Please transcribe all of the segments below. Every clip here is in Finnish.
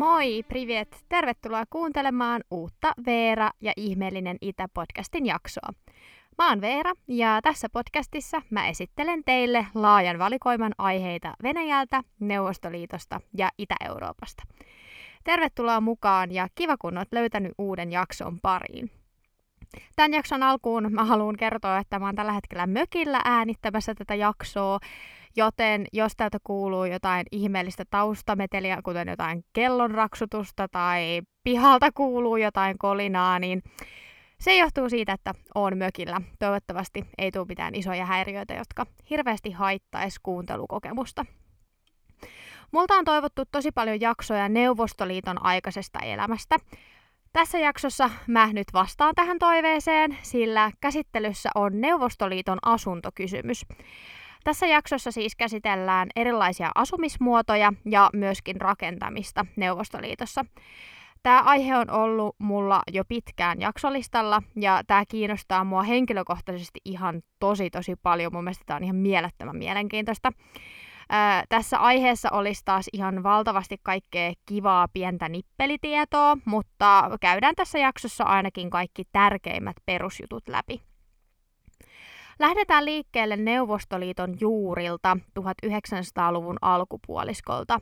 Moi, privet! Tervetuloa kuuntelemaan uutta Veera ja ihmeellinen Itä-podcastin jaksoa. Mä oon Veera ja tässä podcastissa mä esittelen teille laajan valikoiman aiheita Venäjältä, Neuvostoliitosta ja Itä-Euroopasta. Tervetuloa mukaan ja kiva kun oot löytänyt uuden jakson pariin. Tämän jakson alkuun mä haluan kertoa, että mä oon tällä hetkellä mökillä äänittämässä tätä jaksoa, joten jos täältä kuuluu jotain ihmeellistä taustameteliä, kuten jotain kellonraksutusta tai pihalta kuuluu jotain kolinaa, niin se johtuu siitä, että oon mökillä. Toivottavasti ei tule mitään isoja häiriöitä, jotka hirveästi haittaisi kuuntelukokemusta. Multa on toivottu tosi paljon jaksoja Neuvostoliiton aikaisesta elämästä. Tässä jaksossa mä nyt vastaan tähän toiveeseen, sillä käsittelyssä on Neuvostoliiton asuntokysymys. Tässä jaksossa siis käsitellään erilaisia asumismuotoja ja myöskin rakentamista Neuvostoliitossa. Tämä aihe on ollut mulla jo pitkään jaksolistalla ja tämä kiinnostaa mua henkilökohtaisesti ihan tosi tosi paljon. Mun mielestä tämä on ihan mielettömän mielenkiintoista. Ää, tässä aiheessa olisi taas ihan valtavasti kaikkea kivaa pientä nippelitietoa, mutta käydään tässä jaksossa ainakin kaikki tärkeimmät perusjutut läpi. Lähdetään liikkeelle Neuvostoliiton juurilta 1900-luvun alkupuoliskolta.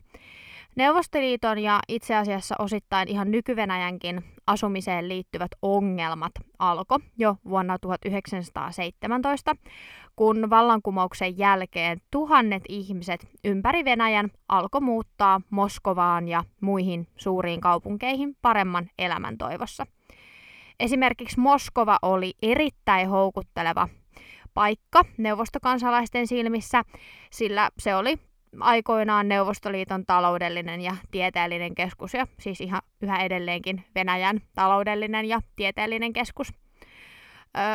Neuvostoliiton ja itse asiassa osittain ihan nykyvenäjänkin asumiseen liittyvät ongelmat alkoi jo vuonna 1917, kun vallankumouksen jälkeen tuhannet ihmiset ympäri Venäjän alkoi muuttaa Moskovaan ja muihin suuriin kaupunkeihin paremman elämän toivossa. Esimerkiksi Moskova oli erittäin houkutteleva paikka neuvostokansalaisten silmissä, sillä se oli aikoinaan Neuvostoliiton taloudellinen ja tieteellinen keskus ja siis ihan yhä edelleenkin Venäjän taloudellinen ja tieteellinen keskus.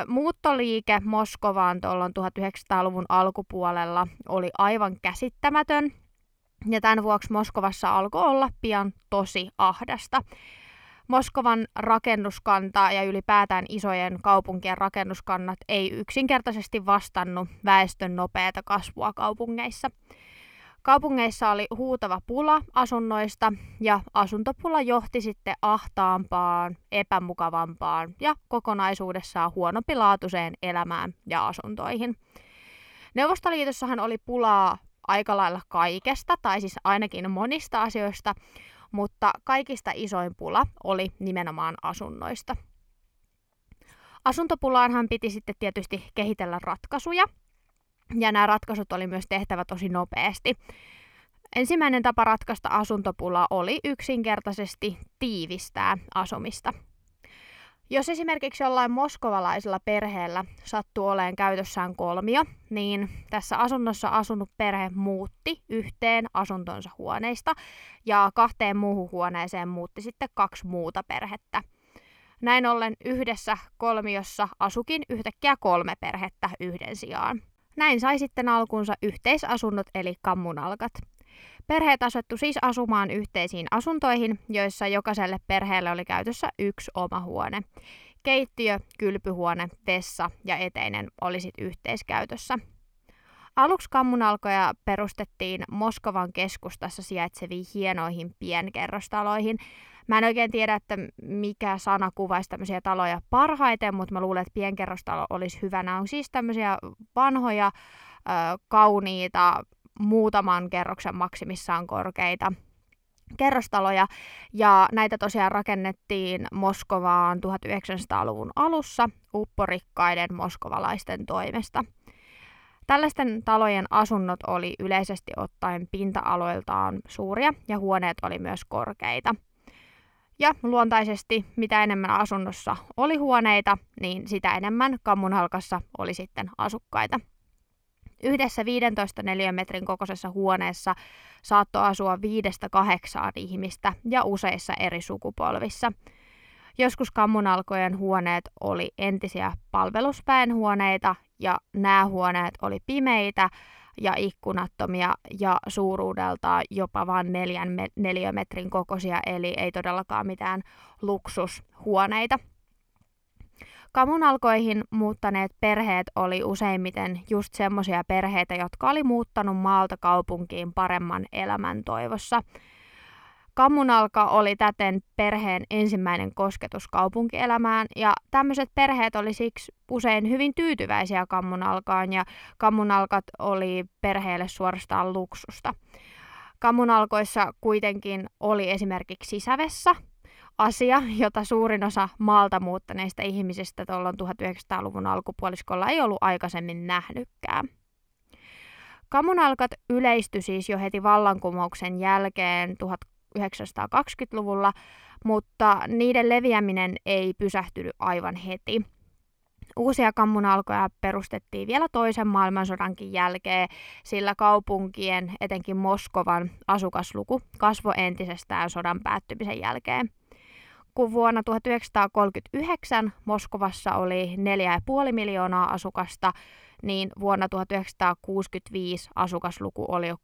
Muuttoliike Moskovaan tuolloin 1900-luvun alkupuolella oli aivan käsittämätön ja tämän vuoksi Moskovassa alkoi olla pian tosi ahdasta. Moskovan rakennuskanta ja ylipäätään isojen kaupunkien rakennuskannat ei yksinkertaisesti vastannut väestön nopeata kasvua kaupungeissa. Kaupungeissa oli huutava pula asunnoista ja asuntopula johti sitten ahtaampaan, epämukavampaan ja kokonaisuudessaan huonopilaatuiseen elämään ja asuntoihin. Neuvostoliitossahan oli pulaa aika lailla kaikesta, tai siis ainakin monista asioista, mutta kaikista isoin pula oli nimenomaan asunnoista. Asuntopulaanhan piti sitten tietysti kehitellä ratkaisuja, ja nämä ratkaisut oli myös tehtävä tosi nopeasti. Ensimmäinen tapa ratkaista asuntopulaa oli yksinkertaisesti tiivistää asumista. Jos esimerkiksi jollain moskovalaisella perheellä sattuu olemaan käytössään kolmio, niin tässä asunnossa asunut perhe muutti yhteen asuntonsa huoneista ja kahteen muuhun huoneeseen muutti sitten kaksi muuta perhettä. Näin ollen yhdessä kolmiossa asukin yhtäkkiä kolme perhettä yhden sijaan. Näin sai sitten alkunsa yhteisasunnot eli kammunalkat. Perheet asettu siis asumaan yhteisiin asuntoihin, joissa jokaiselle perheelle oli käytössä yksi oma huone. Keittiö, kylpyhuone, vessa ja eteinen oli sitten yhteiskäytössä. Aluksi kammunalkoja perustettiin Moskovan keskustassa sijaitseviin hienoihin pienkerrostaloihin. Mä en oikein tiedä, että mikä sana kuvaisi tämmöisiä taloja parhaiten, mutta mä luulen, että pienkerrostalo olisi hyvä. Nämä on siis tämmöisiä vanhoja, kauniita, muutaman kerroksen maksimissaan korkeita kerrostaloja, ja näitä tosiaan rakennettiin Moskovaan 1900-luvun alussa upporikkaiden moskovalaisten toimesta. Tällaisten talojen asunnot oli yleisesti ottaen pinta-aloiltaan suuria ja huoneet oli myös korkeita. Ja luontaisesti, mitä enemmän asunnossa oli huoneita, niin sitä enemmän kammunhalkassa oli sitten asukkaita. Yhdessä 15 neliömetrin kokoisessa huoneessa saattoi asua viidestä kahdeksaan ihmistä ja useissa eri sukupolvissa. Joskus kammunalkojen huoneet oli entisiä palveluspäin huoneita ja nämä huoneet oli pimeitä ja ikkunattomia ja suuruudeltaan jopa vain neljän neliömetrin kokoisia, eli ei todellakaan mitään luksushuoneita. Kamunalkoihin muuttaneet perheet oli useimmiten just semmoisia perheitä, jotka oli muuttanut maalta kaupunkiin paremman elämän toivossa. Kammunalka oli täten perheen ensimmäinen kosketus kaupunkielämään ja tämmöiset perheet oli siksi usein hyvin tyytyväisiä kammunalkaan ja kammunalkat oli perheelle suorastaan luksusta. Kammunalkoissa kuitenkin oli esimerkiksi sisävessä, asia, jota suurin osa maalta muuttaneista ihmisistä tuolloin 1900-luvun alkupuoliskolla ei ollut aikaisemmin nähnytkään. Kamunalkat yleistyi siis jo heti vallankumouksen jälkeen 1920-luvulla, mutta niiden leviäminen ei pysähtynyt aivan heti. Uusia kammunalkoja perustettiin vielä toisen maailmansodankin jälkeen, sillä kaupunkien, etenkin Moskovan, asukasluku kasvoi entisestään sodan päättymisen jälkeen. Kun vuonna 1939 Moskovassa oli 4,5 miljoonaa asukasta, niin vuonna 1965 asukasluku oli jo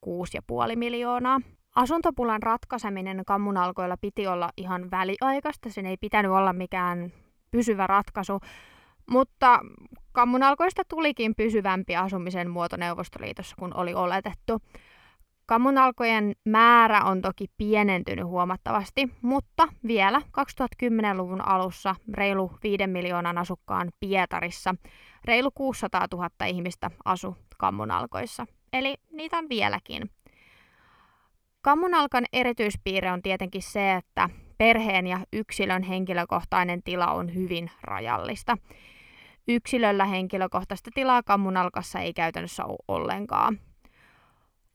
6,5 miljoonaa. Asuntopulan ratkaiseminen kammunalkoilla piti olla ihan väliaikaista, sen ei pitänyt olla mikään pysyvä ratkaisu, mutta kammunalkoista tulikin pysyvämpi asumisen muoto Neuvostoliitossa, kun oli oletettu. Kammunalkojen määrä on toki pienentynyt huomattavasti, mutta vielä 2010-luvun alussa reilu 5 miljoonan asukkaan Pietarissa reilu 600 000 ihmistä asu kammunalkoissa. Eli niitä on vieläkin. Kammunalkan erityispiirre on tietenkin se, että perheen ja yksilön henkilökohtainen tila on hyvin rajallista. Yksilöllä henkilökohtaista tilaa kammunalkassa ei käytännössä ole ollenkaan.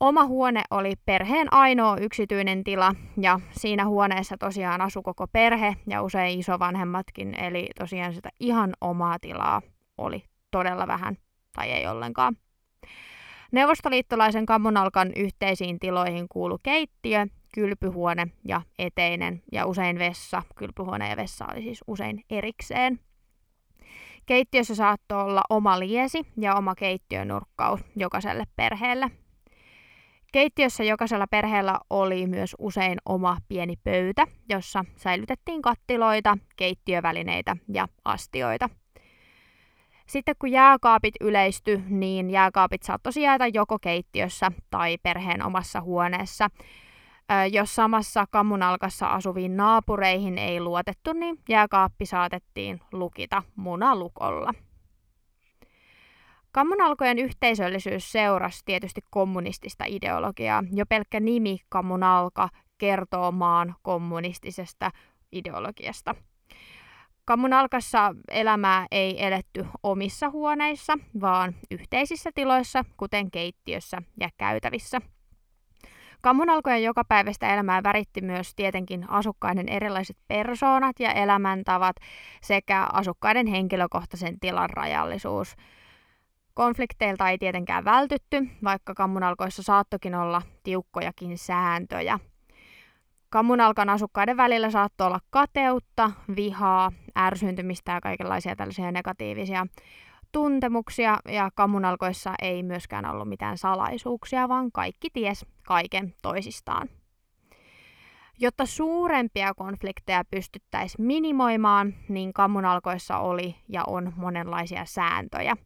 Oma huone oli perheen ainoa yksityinen tila ja siinä huoneessa tosiaan asu koko perhe ja usein isovanhemmatkin, eli tosiaan sitä ihan omaa tilaa oli todella vähän tai ei ollenkaan. Neuvostoliittolaisen kammunalkan yhteisiin tiloihin kuulu keittiö, kylpyhuone ja eteinen ja usein vessa. Kylpyhuone ja vessa oli siis usein erikseen. Keittiössä saattoi olla oma liesi ja oma keittiönurkkaus jokaiselle perheelle. Keittiössä jokaisella perheellä oli myös usein oma pieni pöytä, jossa säilytettiin kattiloita, keittiövälineitä ja astioita – sitten kun jääkaapit yleisty, niin jääkaapit saattoi sijaita joko keittiössä tai perheen omassa huoneessa. Jos samassa kammunalkassa asuviin naapureihin ei luotettu, niin jääkaappi saatettiin lukita munalukolla. Kammunalkojen yhteisöllisyys seurasi tietysti kommunistista ideologiaa. Jo pelkkä nimi kammunalka kertoo maan kommunistisesta ideologiasta. Kammunalkassa elämää ei eletty omissa huoneissa, vaan yhteisissä tiloissa, kuten keittiössä ja käytävissä. Kammunalkojen jokapäiväistä elämää väritti myös tietenkin asukkaiden erilaiset persoonat ja elämäntavat sekä asukkaiden henkilökohtaisen tilan rajallisuus. Konflikteilta ei tietenkään vältytty, vaikka kammunalkoissa saattokin olla tiukkojakin sääntöjä – Kammunalkan asukkaiden välillä saattoi olla kateutta, vihaa, ärsyntymistä ja kaikenlaisia tällaisia negatiivisia tuntemuksia, ja kammunalkoissa ei myöskään ollut mitään salaisuuksia, vaan kaikki ties kaiken toisistaan. Jotta suurempia konflikteja pystyttäisiin minimoimaan, niin kammunalkoissa oli ja on monenlaisia sääntöjä.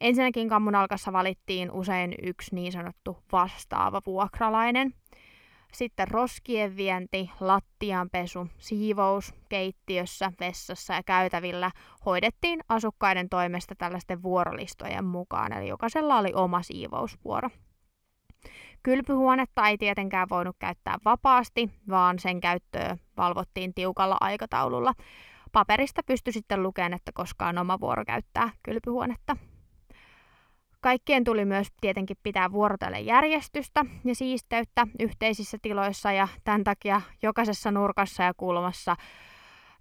Ensinnäkin kammunalkassa valittiin usein yksi niin sanottu vastaava vuokralainen – sitten roskien vienti, lattianpesu, siivous keittiössä, vessassa ja käytävillä hoidettiin asukkaiden toimesta tällaisten vuorolistojen mukaan, eli jokaisella oli oma siivousvuoro. Kylpyhuonetta ei tietenkään voinut käyttää vapaasti, vaan sen käyttöä valvottiin tiukalla aikataululla. Paperista pystyi sitten lukemaan, että koskaan oma vuoro käyttää kylpyhuonetta. Kaikkien tuli myös tietenkin pitää vuorotellen järjestystä ja siisteyttä yhteisissä tiloissa ja tämän takia jokaisessa nurkassa ja kulmassa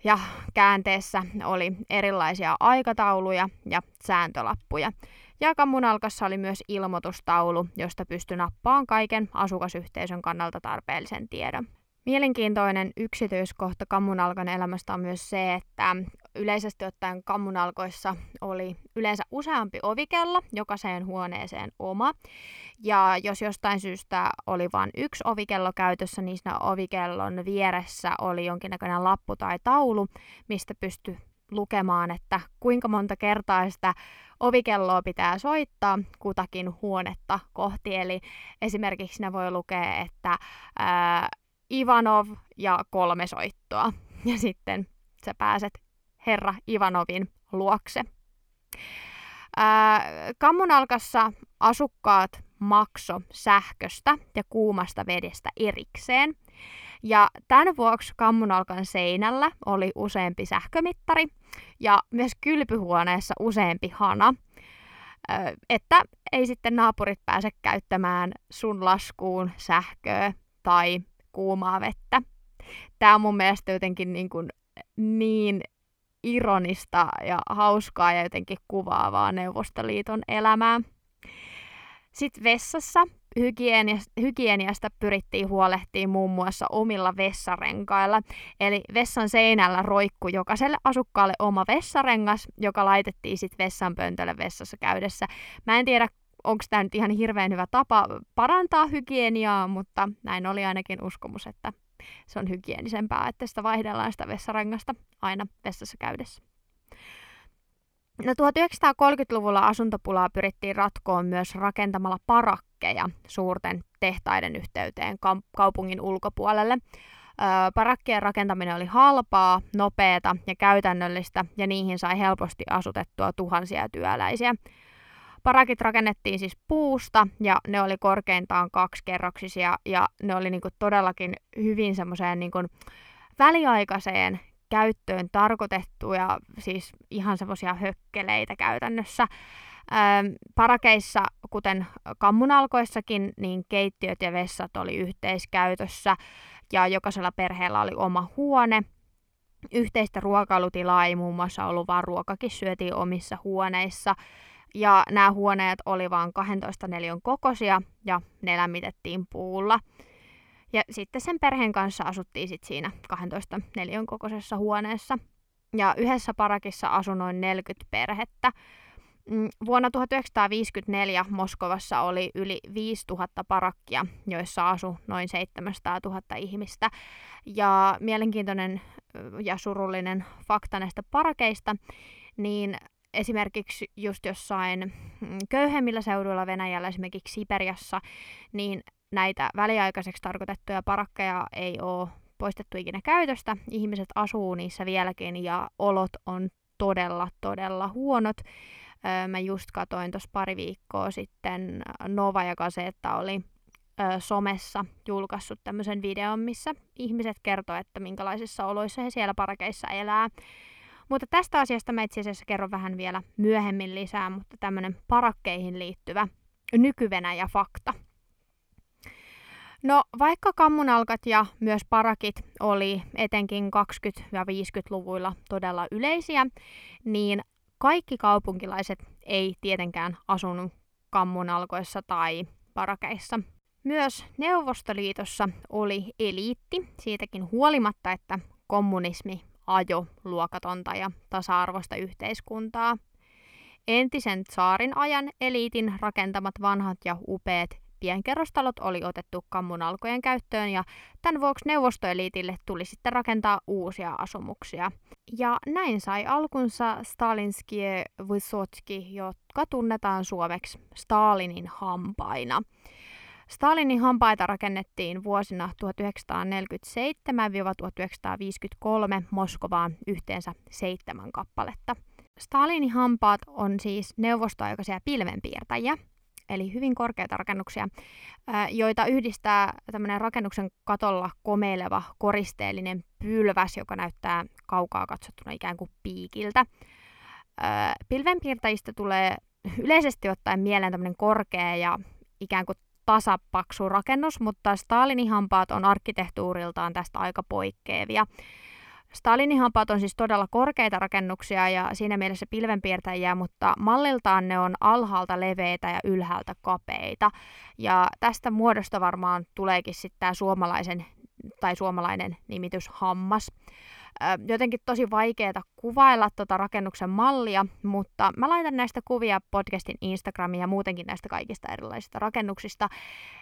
ja käänteessä oli erilaisia aikatauluja ja sääntölappuja. Ja kammunalkassa oli myös ilmoitustaulu, josta pystyi nappaan kaiken asukasyhteisön kannalta tarpeellisen tiedon. Mielenkiintoinen yksityiskohta kammunalkan elämästä on myös se, että yleisesti ottaen kammunalkoissa oli yleensä useampi ovikello, jokaiseen huoneeseen oma. Ja jos jostain syystä oli vain yksi ovikello käytössä, niin siinä ovikellon vieressä oli jonkinnäköinen lappu tai taulu, mistä pystyi lukemaan, että kuinka monta kertaa sitä ovikelloa pitää soittaa kutakin huonetta kohti. Eli esimerkiksi ne voi lukea, että ää, Ivanov ja kolme soittoa. Ja sitten sä pääset herra Ivanovin luokse. Ää, Kammunalkassa asukkaat makso sähköstä ja kuumasta vedestä erikseen. Ja tämän vuoksi kammunalkan seinällä oli useampi sähkömittari ja myös kylpyhuoneessa useampi hana, että ei sitten naapurit pääse käyttämään sun laskuun sähköä tai kuumaa vettä. Tämä on mun mielestä jotenkin niin, kuin niin ironista ja hauskaa ja jotenkin kuvaavaa Neuvostoliiton elämää. Sitten vessassa hygieniasta pyrittiin huolehtimaan muun muassa omilla vessarenkailla. Eli vessan seinällä roikku jokaiselle asukkaalle oma vessarengas, joka laitettiin sitten vessanpöntölle vessassa käydessä. Mä en tiedä, onko tämä nyt ihan hirveän hyvä tapa parantaa hygieniaa, mutta näin oli ainakin uskomus, että se on hygienisempää, että sitä vaihdellaan sitä vessarengasta aina vessassa käydessä. No 1930-luvulla asuntopulaa pyrittiin ratkoon myös rakentamalla parakkeja suurten tehtaiden yhteyteen kaupungin ulkopuolelle. parakkien rakentaminen oli halpaa, nopeata ja käytännöllistä, ja niihin sai helposti asutettua tuhansia työläisiä. Parakit rakennettiin siis puusta, ja ne oli korkeintaan kaksikerroksisia, ja ne oli niinku todellakin hyvin semmoiseen niinku väliaikaiseen käyttöön tarkoitettuja, siis ihan semmoisia hökkeleitä käytännössä. Ähm, parakeissa, kuten kammunalkoissakin, niin keittiöt ja vessat oli yhteiskäytössä ja jokaisella perheellä oli oma huone. Yhteistä ruokailutilaa ei muun muassa ollut, vaan ruokakin syötiin omissa huoneissa. Ja nämä huoneet oli vain 12 neliön kokoisia ja ne lämmitettiin puulla. Ja sitten sen perheen kanssa asuttiin sit siinä 12 neliön kokoisessa huoneessa. Ja yhdessä parakissa asui noin 40 perhettä. Mm, vuonna 1954 Moskovassa oli yli 5000 parakkia, joissa asui noin 700 000 ihmistä. Ja mielenkiintoinen ja surullinen fakta näistä parakeista, niin esimerkiksi just jossain mm, köyhemmillä seuduilla Venäjällä, esimerkiksi Siperiassa, niin näitä väliaikaiseksi tarkoitettuja parakkeja ei ole poistettu ikinä käytöstä. Ihmiset asuu niissä vieläkin ja olot on todella, todella huonot. mä just katoin tuossa pari viikkoa sitten Nova ja Gazetta oli somessa julkaissut tämmöisen videon, missä ihmiset kertoo, että minkälaisissa oloissa he siellä parakeissa elää. Mutta tästä asiasta mä itse asiassa kerron vähän vielä myöhemmin lisää, mutta tämmöinen parakkeihin liittyvä nyky fakta. No vaikka kammunalkat ja myös parakit oli etenkin 20- ja 50-luvuilla todella yleisiä, niin kaikki kaupunkilaiset ei tietenkään asunut kammunalkoissa tai parakeissa. Myös Neuvostoliitossa oli eliitti, siitäkin huolimatta, että kommunismi ajo luokatonta ja tasa-arvoista yhteiskuntaa. Entisen saarin ajan eliitin rakentamat vanhat ja upeat pienkerrostalot oli otettu kammunalkojen käyttöön ja tämän vuoksi neuvostoeliitille tuli sitten rakentaa uusia asumuksia. Ja näin sai alkunsa Stalinskie Vysotski, jotka tunnetaan suomeksi Stalinin hampaina. Stalinin hampaita rakennettiin vuosina 1947-1953 Moskovaan yhteensä seitsemän kappaletta. Stalinin hampaat on siis neuvostoaikaisia pilvenpiirtäjiä, eli hyvin korkeita rakennuksia, joita yhdistää tämmöinen rakennuksen katolla komeileva koristeellinen pylväs, joka näyttää kaukaa katsottuna ikään kuin piikiltä. Pilvenpiirtäjistä tulee yleisesti ottaen mieleen tämmöinen korkea ja ikään kuin tasapaksu rakennus, mutta Stalinin hampaat on arkkitehtuuriltaan tästä aika poikkeavia. Stalinin hampaat on siis todella korkeita rakennuksia ja siinä mielessä pilvenpiirtäjiä, mutta malliltaan ne on alhaalta leveitä ja ylhäältä kapeita. Ja tästä muodosta varmaan tuleekin sitten tämä suomalaisen tai suomalainen nimitys hammas. Jotenkin tosi vaikeaa kuvailla tuota rakennuksen mallia, mutta mä laitan näistä kuvia podcastin Instagramiin ja muutenkin näistä kaikista erilaisista rakennuksista,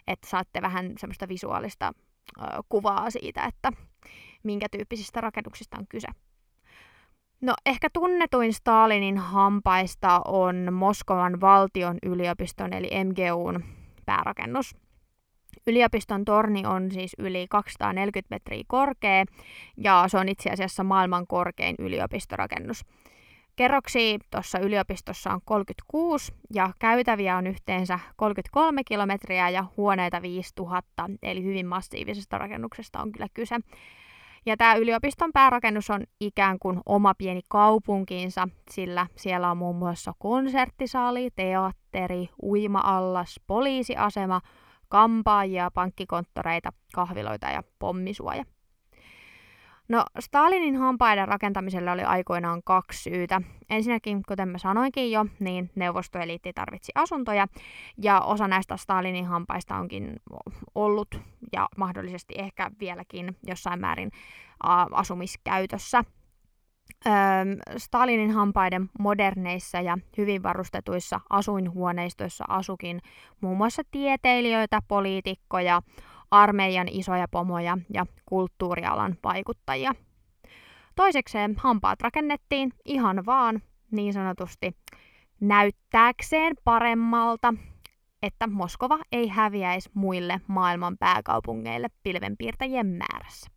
että saatte vähän semmoista visuaalista kuvaa siitä, että minkä tyyppisistä rakennuksista on kyse. No ehkä tunnetuin Stalinin hampaista on Moskovan valtion yliopiston eli MGUn päärakennus. Yliopiston torni on siis yli 240 metriä korkea ja se on itse asiassa maailman korkein yliopistorakennus. Kerroksia tuossa yliopistossa on 36 ja käytäviä on yhteensä 33 kilometriä ja huoneita 5000, eli hyvin massiivisesta rakennuksesta on kyllä kyse. Ja tämä yliopiston päärakennus on ikään kuin oma pieni kaupunkiinsa, sillä siellä on muun muassa konserttisaali, teatteri, uima-allas, poliisiasema, kampaajia, pankkikonttoreita, kahviloita ja pommisuoja. No, Stalinin hampaiden rakentamiselle oli aikoinaan kaksi syytä. Ensinnäkin, kuten mä sanoinkin jo, niin neuvostoeliitti tarvitsi asuntoja, ja osa näistä Stalinin hampaista onkin ollut, ja mahdollisesti ehkä vieläkin jossain määrin asumiskäytössä. Stalinin hampaiden moderneissa ja hyvin varustetuissa asuinhuoneistoissa asukin muun muassa tieteilijöitä, poliitikkoja, armeijan isoja pomoja ja kulttuurialan vaikuttajia. Toisekseen hampaat rakennettiin ihan vaan niin sanotusti näyttääkseen paremmalta, että Moskova ei häviäisi muille maailman pääkaupungeille pilvenpiirtäjien määrässä.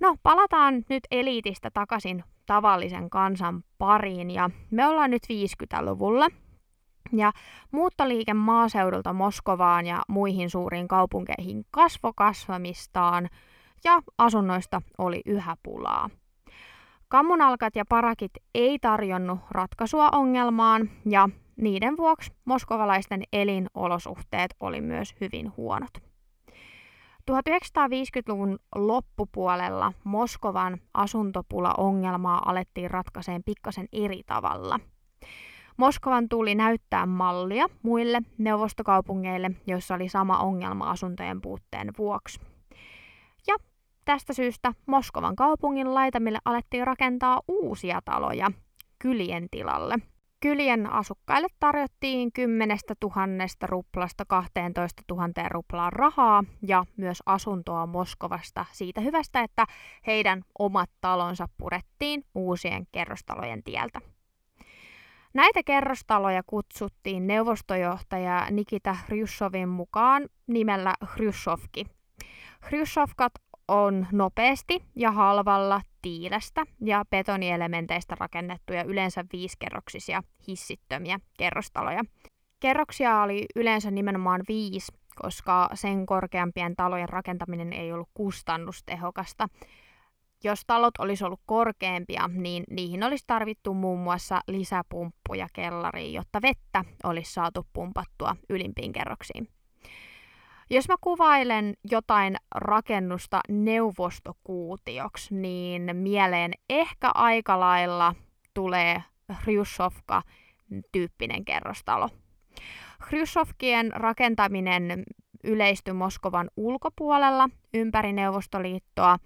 No, palataan nyt eliitistä takaisin tavallisen kansan pariin ja me ollaan nyt 50-luvulla – ja muuttoliike maaseudulta Moskovaan ja muihin suuriin kaupunkeihin kasvo kasvamistaan ja asunnoista oli yhä pulaa. Kommunalkat ja parakit ei tarjonnut ratkaisua ongelmaan ja niiden vuoksi moskovalaisten elinolosuhteet oli myös hyvin huonot. 1950-luvun loppupuolella Moskovan asuntopula-ongelmaa alettiin ratkaiseen pikkasen eri tavalla – Moskovan tuli näyttää mallia muille neuvostokaupungeille, joissa oli sama ongelma asuntojen puutteen vuoksi. Ja tästä syystä Moskovan kaupungin laitamille alettiin rakentaa uusia taloja kylien tilalle. Kylien asukkaille tarjottiin 10 000 ruplasta 12 000 ruplaa rahaa ja myös asuntoa Moskovasta siitä hyvästä, että heidän omat talonsa purettiin uusien kerrostalojen tieltä. Näitä kerrostaloja kutsuttiin neuvostojohtaja Nikita Hryshovin mukaan nimellä Hryshovki. Hryshovkat on nopeasti ja halvalla tiilestä ja betonielementeistä rakennettuja yleensä viisikerroksisia hissittömiä kerrostaloja. Kerroksia oli yleensä nimenomaan viisi, koska sen korkeampien talojen rakentaminen ei ollut kustannustehokasta. Jos talot olisi ollut korkeampia, niin niihin olisi tarvittu muun muassa lisäpumppuja kellariin, jotta vettä olisi saatu pumpattua ylimpiin kerroksiin. Jos mä kuvailen jotain rakennusta neuvostokuutioksi, niin mieleen ehkä aika lailla tulee Hryshofka-tyyppinen kerrostalo. Hryshofkien rakentaminen yleistyi Moskovan ulkopuolella ympäri Neuvostoliittoa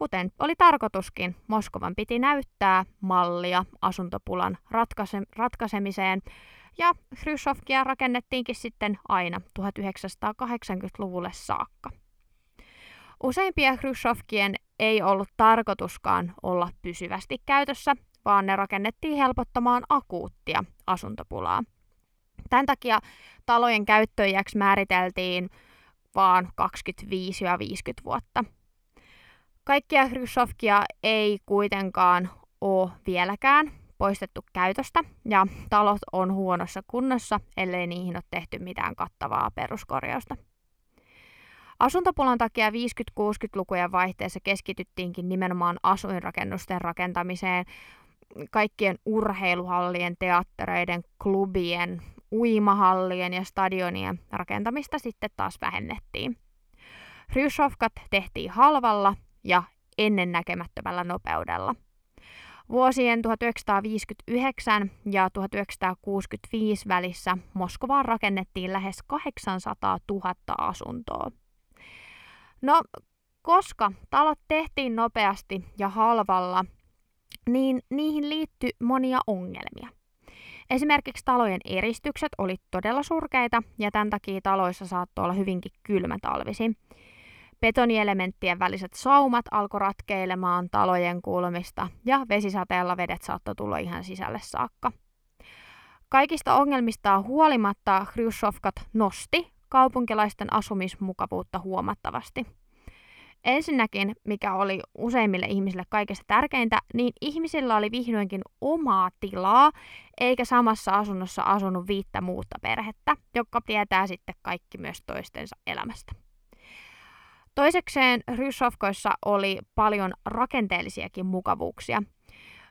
Kuten oli tarkoituskin, Moskovan piti näyttää mallia asuntopulan ratkaise- ratkaisemiseen, ja Hryshofkia rakennettiinkin sitten aina 1980-luvulle saakka. Useimpia Hryshofkien ei ollut tarkoituskaan olla pysyvästi käytössä, vaan ne rakennettiin helpottamaan akuuttia asuntopulaa. Tämän takia talojen käyttöjäksi määriteltiin vaan 25-50 vuotta – Kaikkia Hryshovkia ei kuitenkaan ole vieläkään poistettu käytöstä ja talot on huonossa kunnossa, ellei niihin ole tehty mitään kattavaa peruskorjausta. Asuntopulan takia 50-60-lukujen vaihteessa keskityttiinkin nimenomaan asuinrakennusten rakentamiseen, kaikkien urheiluhallien, teattereiden, klubien, uimahallien ja stadionien rakentamista sitten taas vähennettiin. Hryshovkat tehtiin halvalla ja ennennäkemättömällä nopeudella. Vuosien 1959 ja 1965 välissä Moskovaan rakennettiin lähes 800 000 asuntoa. No, koska talot tehtiin nopeasti ja halvalla, niin niihin liittyi monia ongelmia. Esimerkiksi talojen eristykset oli todella surkeita ja tämän takia taloissa saattoi olla hyvinkin kylmä talvisi. Betonielementtien väliset saumat alkoi ratkeilemaan talojen kulmista ja vesisateella vedet saattoi tulla ihan sisälle saakka. Kaikista ongelmistaan huolimatta Hryshofkat nosti kaupunkilaisten asumismukavuutta huomattavasti. Ensinnäkin, mikä oli useimmille ihmisille kaikista tärkeintä, niin ihmisillä oli vihdoinkin omaa tilaa, eikä samassa asunnossa asunut viittä muuta perhettä, joka tietää sitten kaikki myös toistensa elämästä. Toisekseen Hrysovkoissa oli paljon rakenteellisiakin mukavuuksia.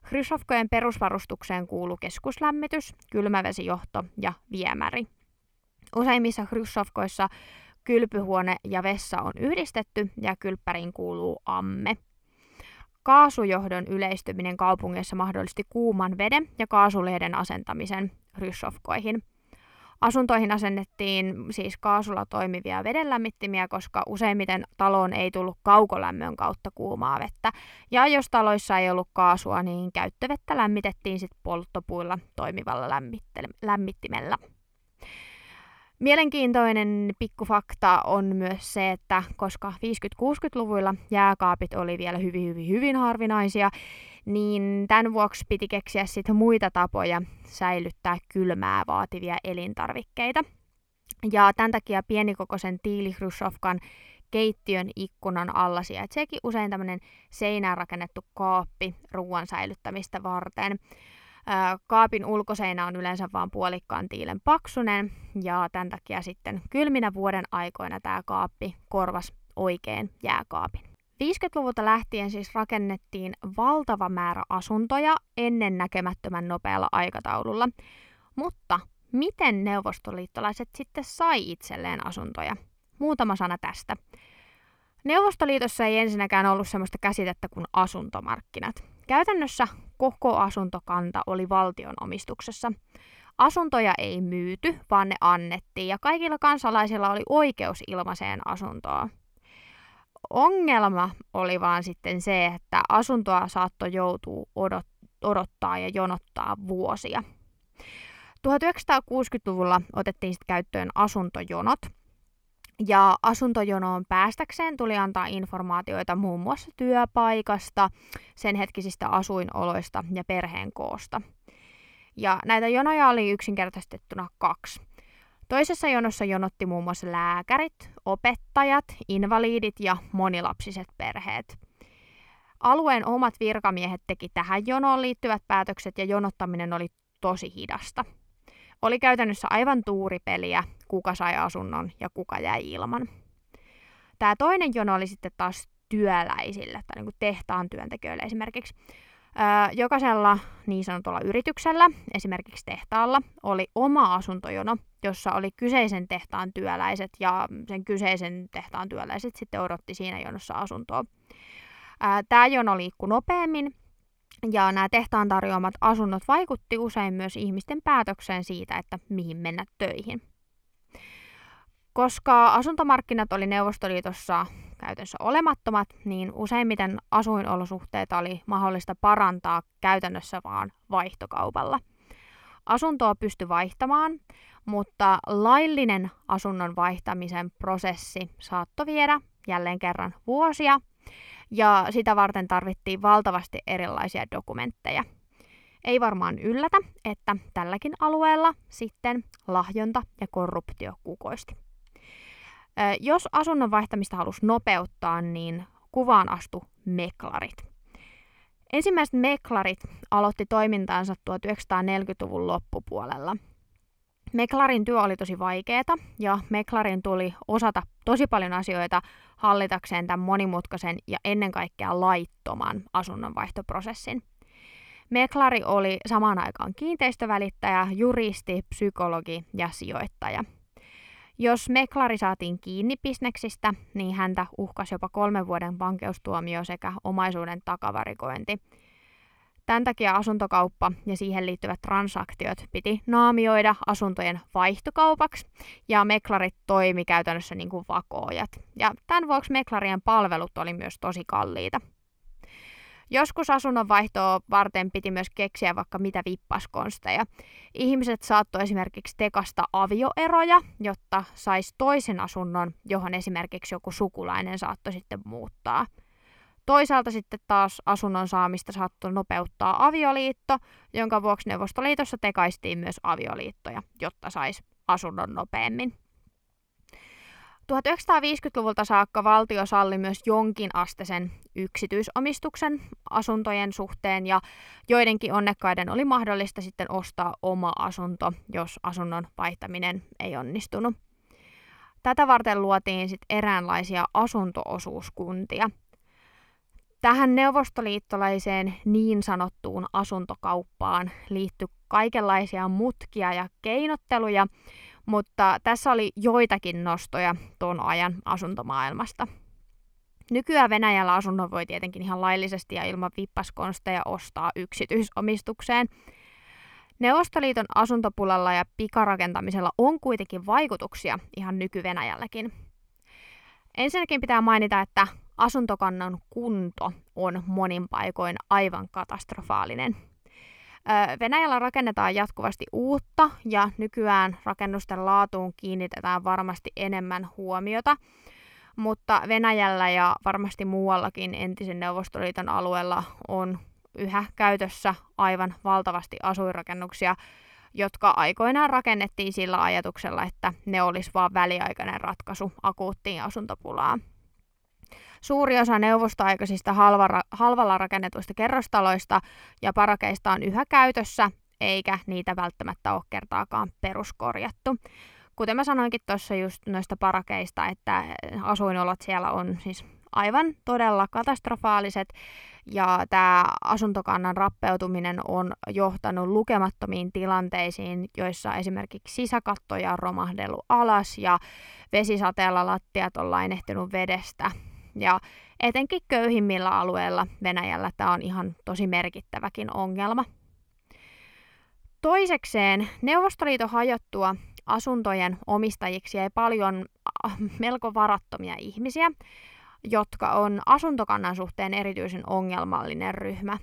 Hrysovkojen perusvarustukseen kuuluu keskuslämmitys, kylmävesijohto ja viemäri. Useimmissa Hrysovkoissa kylpyhuone ja vessa on yhdistetty ja kylppäriin kuuluu amme. Kaasujohdon yleistyminen kaupungeissa mahdollisti kuuman veden ja kaasulehden asentamisen Hrysovkoihin – Asuntoihin asennettiin siis kaasulla toimivia vedenlämmittimiä, koska useimmiten taloon ei tullut kaukolämmön kautta kuumaa vettä. Ja jos taloissa ei ollut kaasua, niin käyttövettä lämmitettiin sitten polttopuilla toimivalla lämmittimellä. Mielenkiintoinen pikkufakta on myös se, että koska 50-60-luvuilla jääkaapit oli vielä hyvin, hyvin, hyvin harvinaisia, niin tämän vuoksi piti keksiä sitten muita tapoja säilyttää kylmää vaativia elintarvikkeita. Ja tämän takia pienikokoisen tiilihrushovkan keittiön ikkunan alla sijaitseekin usein tämmöinen seinään rakennettu kaappi ruoan säilyttämistä varten. Kaapin ulkoseinä on yleensä vain puolikkaan tiilen paksunen ja tämän takia sitten kylminä vuoden aikoina tämä kaappi korvas oikein jääkaapin. 50-luvulta lähtien siis rakennettiin valtava määrä asuntoja ennen näkemättömän nopealla aikataululla. Mutta miten neuvostoliittolaiset sitten sai itselleen asuntoja? Muutama sana tästä. Neuvostoliitossa ei ensinnäkään ollut sellaista käsitettä kuin asuntomarkkinat. Käytännössä koko asuntokanta oli valtion omistuksessa. Asuntoja ei myyty, vaan ne annettiin ja kaikilla kansalaisilla oli oikeus ilmaiseen asuntoon. Ongelma oli vaan sitten se, että asuntoa saattoi joutua odot- odottaa ja jonottaa vuosia. 1960-luvulla otettiin sitten käyttöön asuntojonot, ja asuntojonoon päästäkseen tuli antaa informaatioita muun muassa työpaikasta, sen hetkisistä asuinoloista ja perheen koosta. Ja näitä jonoja oli yksinkertaistettuna kaksi. Toisessa jonossa jonotti muun muassa lääkärit, opettajat, invalidit ja monilapsiset perheet. Alueen omat virkamiehet teki tähän jonoon liittyvät päätökset ja jonottaminen oli tosi hidasta. Oli käytännössä aivan tuuripeliä, kuka sai asunnon ja kuka jäi ilman. Tämä toinen jono oli sitten taas työläisille tai niin kuin tehtaan työntekijöille esimerkiksi. Öö, jokaisella niin sanotulla yrityksellä, esimerkiksi tehtaalla, oli oma asuntojono, jossa oli kyseisen tehtaan työläiset ja sen kyseisen tehtaan työläiset sitten odotti siinä jonossa asuntoa. Tämä jono liikkui nopeammin ja nämä tehtaan tarjoamat asunnot vaikutti usein myös ihmisten päätökseen siitä, että mihin mennä töihin. Koska asuntomarkkinat oli Neuvostoliitossa käytössä olemattomat, niin useimmiten asuinolosuhteita oli mahdollista parantaa käytännössä vaan vaihtokaupalla. Asuntoa pystyi vaihtamaan, mutta laillinen asunnon vaihtamisen prosessi saattoi viedä jälleen kerran vuosia, ja sitä varten tarvittiin valtavasti erilaisia dokumentteja. Ei varmaan yllätä, että tälläkin alueella sitten lahjonta ja korruptio kukoisti. Jos asunnon vaihtamista halusi nopeuttaa, niin kuvaan astu meklarit. Ensimmäiset meklarit aloitti toimintaansa 1940-luvun loppupuolella. Meklarin työ oli tosi vaikeaa ja Meklarin tuli osata tosi paljon asioita hallitakseen tämän monimutkaisen ja ennen kaikkea laittoman asunnonvaihtoprosessin. Meklari oli samaan aikaan kiinteistövälittäjä, juristi, psykologi ja sijoittaja – jos meklari saatiin kiinni bisneksistä, niin häntä uhkasi jopa kolmen vuoden vankeustuomio sekä omaisuuden takavarikointi. Tämän takia asuntokauppa ja siihen liittyvät transaktiot piti naamioida asuntojen vaihtokaupaksi, ja meklarit toimi käytännössä niin kuin vakoojat. Ja tämän vuoksi meklarien palvelut oli myös tosi kalliita. Joskus asunnon vaihtoa varten piti myös keksiä vaikka mitä vippaskonsteja. Ihmiset saattoi esimerkiksi tekasta avioeroja, jotta sais toisen asunnon, johon esimerkiksi joku sukulainen saattoi sitten muuttaa. Toisaalta sitten taas asunnon saamista saattoi nopeuttaa avioliitto, jonka vuoksi Neuvostoliitossa tekaistiin myös avioliittoja, jotta sais asunnon nopeammin. 1950-luvulta saakka valtio salli myös jonkin asteisen yksityisomistuksen asuntojen suhteen ja joidenkin onnekkaiden oli mahdollista sitten ostaa oma asunto, jos asunnon vaihtaminen ei onnistunut. Tätä varten luotiin sitten eräänlaisia asuntoosuuskuntia. Tähän neuvostoliittolaiseen niin sanottuun asuntokauppaan liittyi kaikenlaisia mutkia ja keinotteluja, mutta tässä oli joitakin nostoja tuon ajan asuntomaailmasta. Nykyään Venäjällä asunnon voi tietenkin ihan laillisesti ja ilman vippaskonsteja ostaa yksityisomistukseen. Neuvostoliiton asuntopulalla ja pikarakentamisella on kuitenkin vaikutuksia ihan nyky-Venäjälläkin. Ensinnäkin pitää mainita, että asuntokannan kunto on monin paikoin aivan katastrofaalinen – Venäjällä rakennetaan jatkuvasti uutta ja nykyään rakennusten laatuun kiinnitetään varmasti enemmän huomiota, mutta Venäjällä ja varmasti muuallakin entisen Neuvostoliiton alueella on yhä käytössä aivan valtavasti asuinrakennuksia, jotka aikoinaan rakennettiin sillä ajatuksella, että ne olisi vain väliaikainen ratkaisu akuuttiin asuntopulaan. Suuri osa neuvostoaikaisista halvara, halvalla rakennetuista kerrostaloista ja parakeista on yhä käytössä, eikä niitä välttämättä ole kertaakaan peruskorjattu. Kuten mä sanoinkin tuossa just noista parakeista, että asuinolot siellä on siis aivan todella katastrofaaliset ja tämä asuntokannan rappeutuminen on johtanut lukemattomiin tilanteisiin, joissa esimerkiksi sisäkattoja on romahdellut alas ja vesisateella lattiat on lainehtinut vedestä ja etenkin köyhimmillä alueilla Venäjällä tämä on ihan tosi merkittäväkin ongelma. Toisekseen Neuvostoliiton hajottua asuntojen omistajiksi jäi paljon melko varattomia ihmisiä, jotka on asuntokannan suhteen erityisen ongelmallinen ryhmä.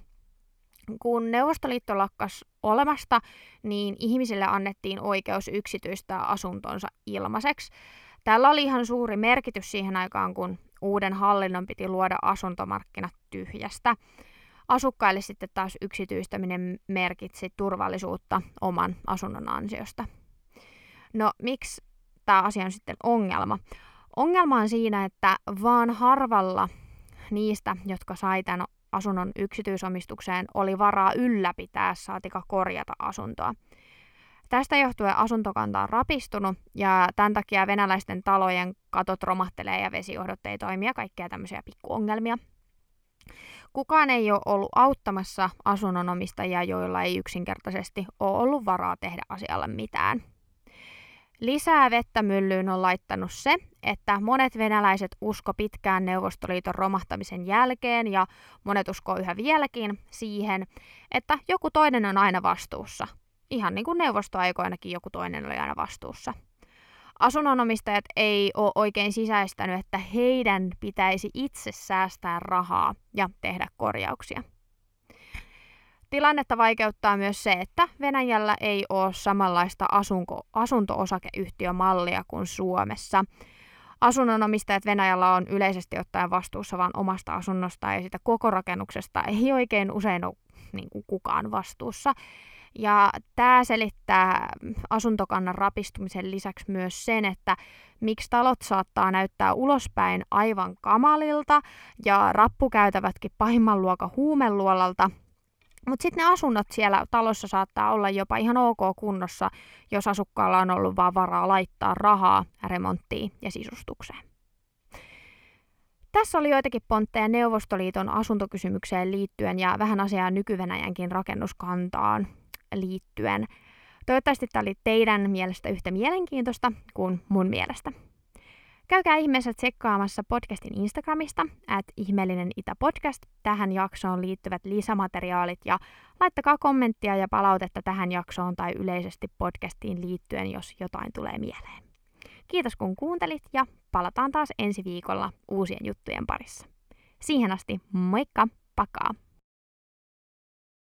Kun Neuvostoliitto lakkas olemasta, niin ihmisille annettiin oikeus yksityistää asuntonsa ilmaiseksi. Tällä oli ihan suuri merkitys siihen aikaan, kun uuden hallinnon piti luoda asuntomarkkinat tyhjästä. Asukkaille sitten taas yksityistäminen merkitsi turvallisuutta oman asunnon ansiosta. No miksi tämä asia on sitten ongelma? Ongelma on siinä, että vaan harvalla niistä, jotka sai tämän asunnon yksityisomistukseen, oli varaa ylläpitää saatika korjata asuntoa. Tästä johtuen asuntokanta on rapistunut ja tämän takia venäläisten talojen katot romahtelee ja vesijohdot ei toimi ja kaikkea tämmöisiä pikkuongelmia. Kukaan ei ole ollut auttamassa asunnonomistajia, joilla ei yksinkertaisesti ole ollut varaa tehdä asialle mitään. Lisää vettä myllyyn on laittanut se, että monet venäläiset usko pitkään Neuvostoliiton romahtamisen jälkeen ja monet uskoo yhä vieläkin siihen, että joku toinen on aina vastuussa – ihan niin kuin neuvostoaikoinakin joku toinen oli aina vastuussa. Asunnonomistajat ei ole oikein sisäistänyt, että heidän pitäisi itse säästää rahaa ja tehdä korjauksia. Tilannetta vaikeuttaa myös se, että Venäjällä ei ole samanlaista asunko, asunto-osakeyhtiömallia kuin Suomessa. Asunnonomistajat Venäjällä on yleisesti ottaen vastuussa vain omasta asunnostaan ja sitä koko rakennuksesta ei oikein usein ole niin kuin kukaan vastuussa. Ja tämä selittää asuntokannan rapistumisen lisäksi myös sen, että miksi talot saattaa näyttää ulospäin aivan kamalilta ja rappukäytävätkin pahimman luokan huumeluolalta. Mutta sitten ne asunnot siellä talossa saattaa olla jopa ihan ok kunnossa, jos asukkaalla on ollut vaan varaa laittaa rahaa remonttiin ja sisustukseen. Tässä oli joitakin pontteja Neuvostoliiton asuntokysymykseen liittyen ja vähän asiaa nyky rakennuskantaan liittyen. Toivottavasti tämä oli teidän mielestä yhtä mielenkiintoista kuin mun mielestä. Käykää ihmeessä tsekkaamassa podcastin Instagramista, at ihmeellinen itä podcast, tähän jaksoon liittyvät lisämateriaalit ja laittakaa kommenttia ja palautetta tähän jaksoon tai yleisesti podcastiin liittyen, jos jotain tulee mieleen. Kiitos kun kuuntelit ja palataan taas ensi viikolla uusien juttujen parissa. Siihen asti, moikka, pakaa!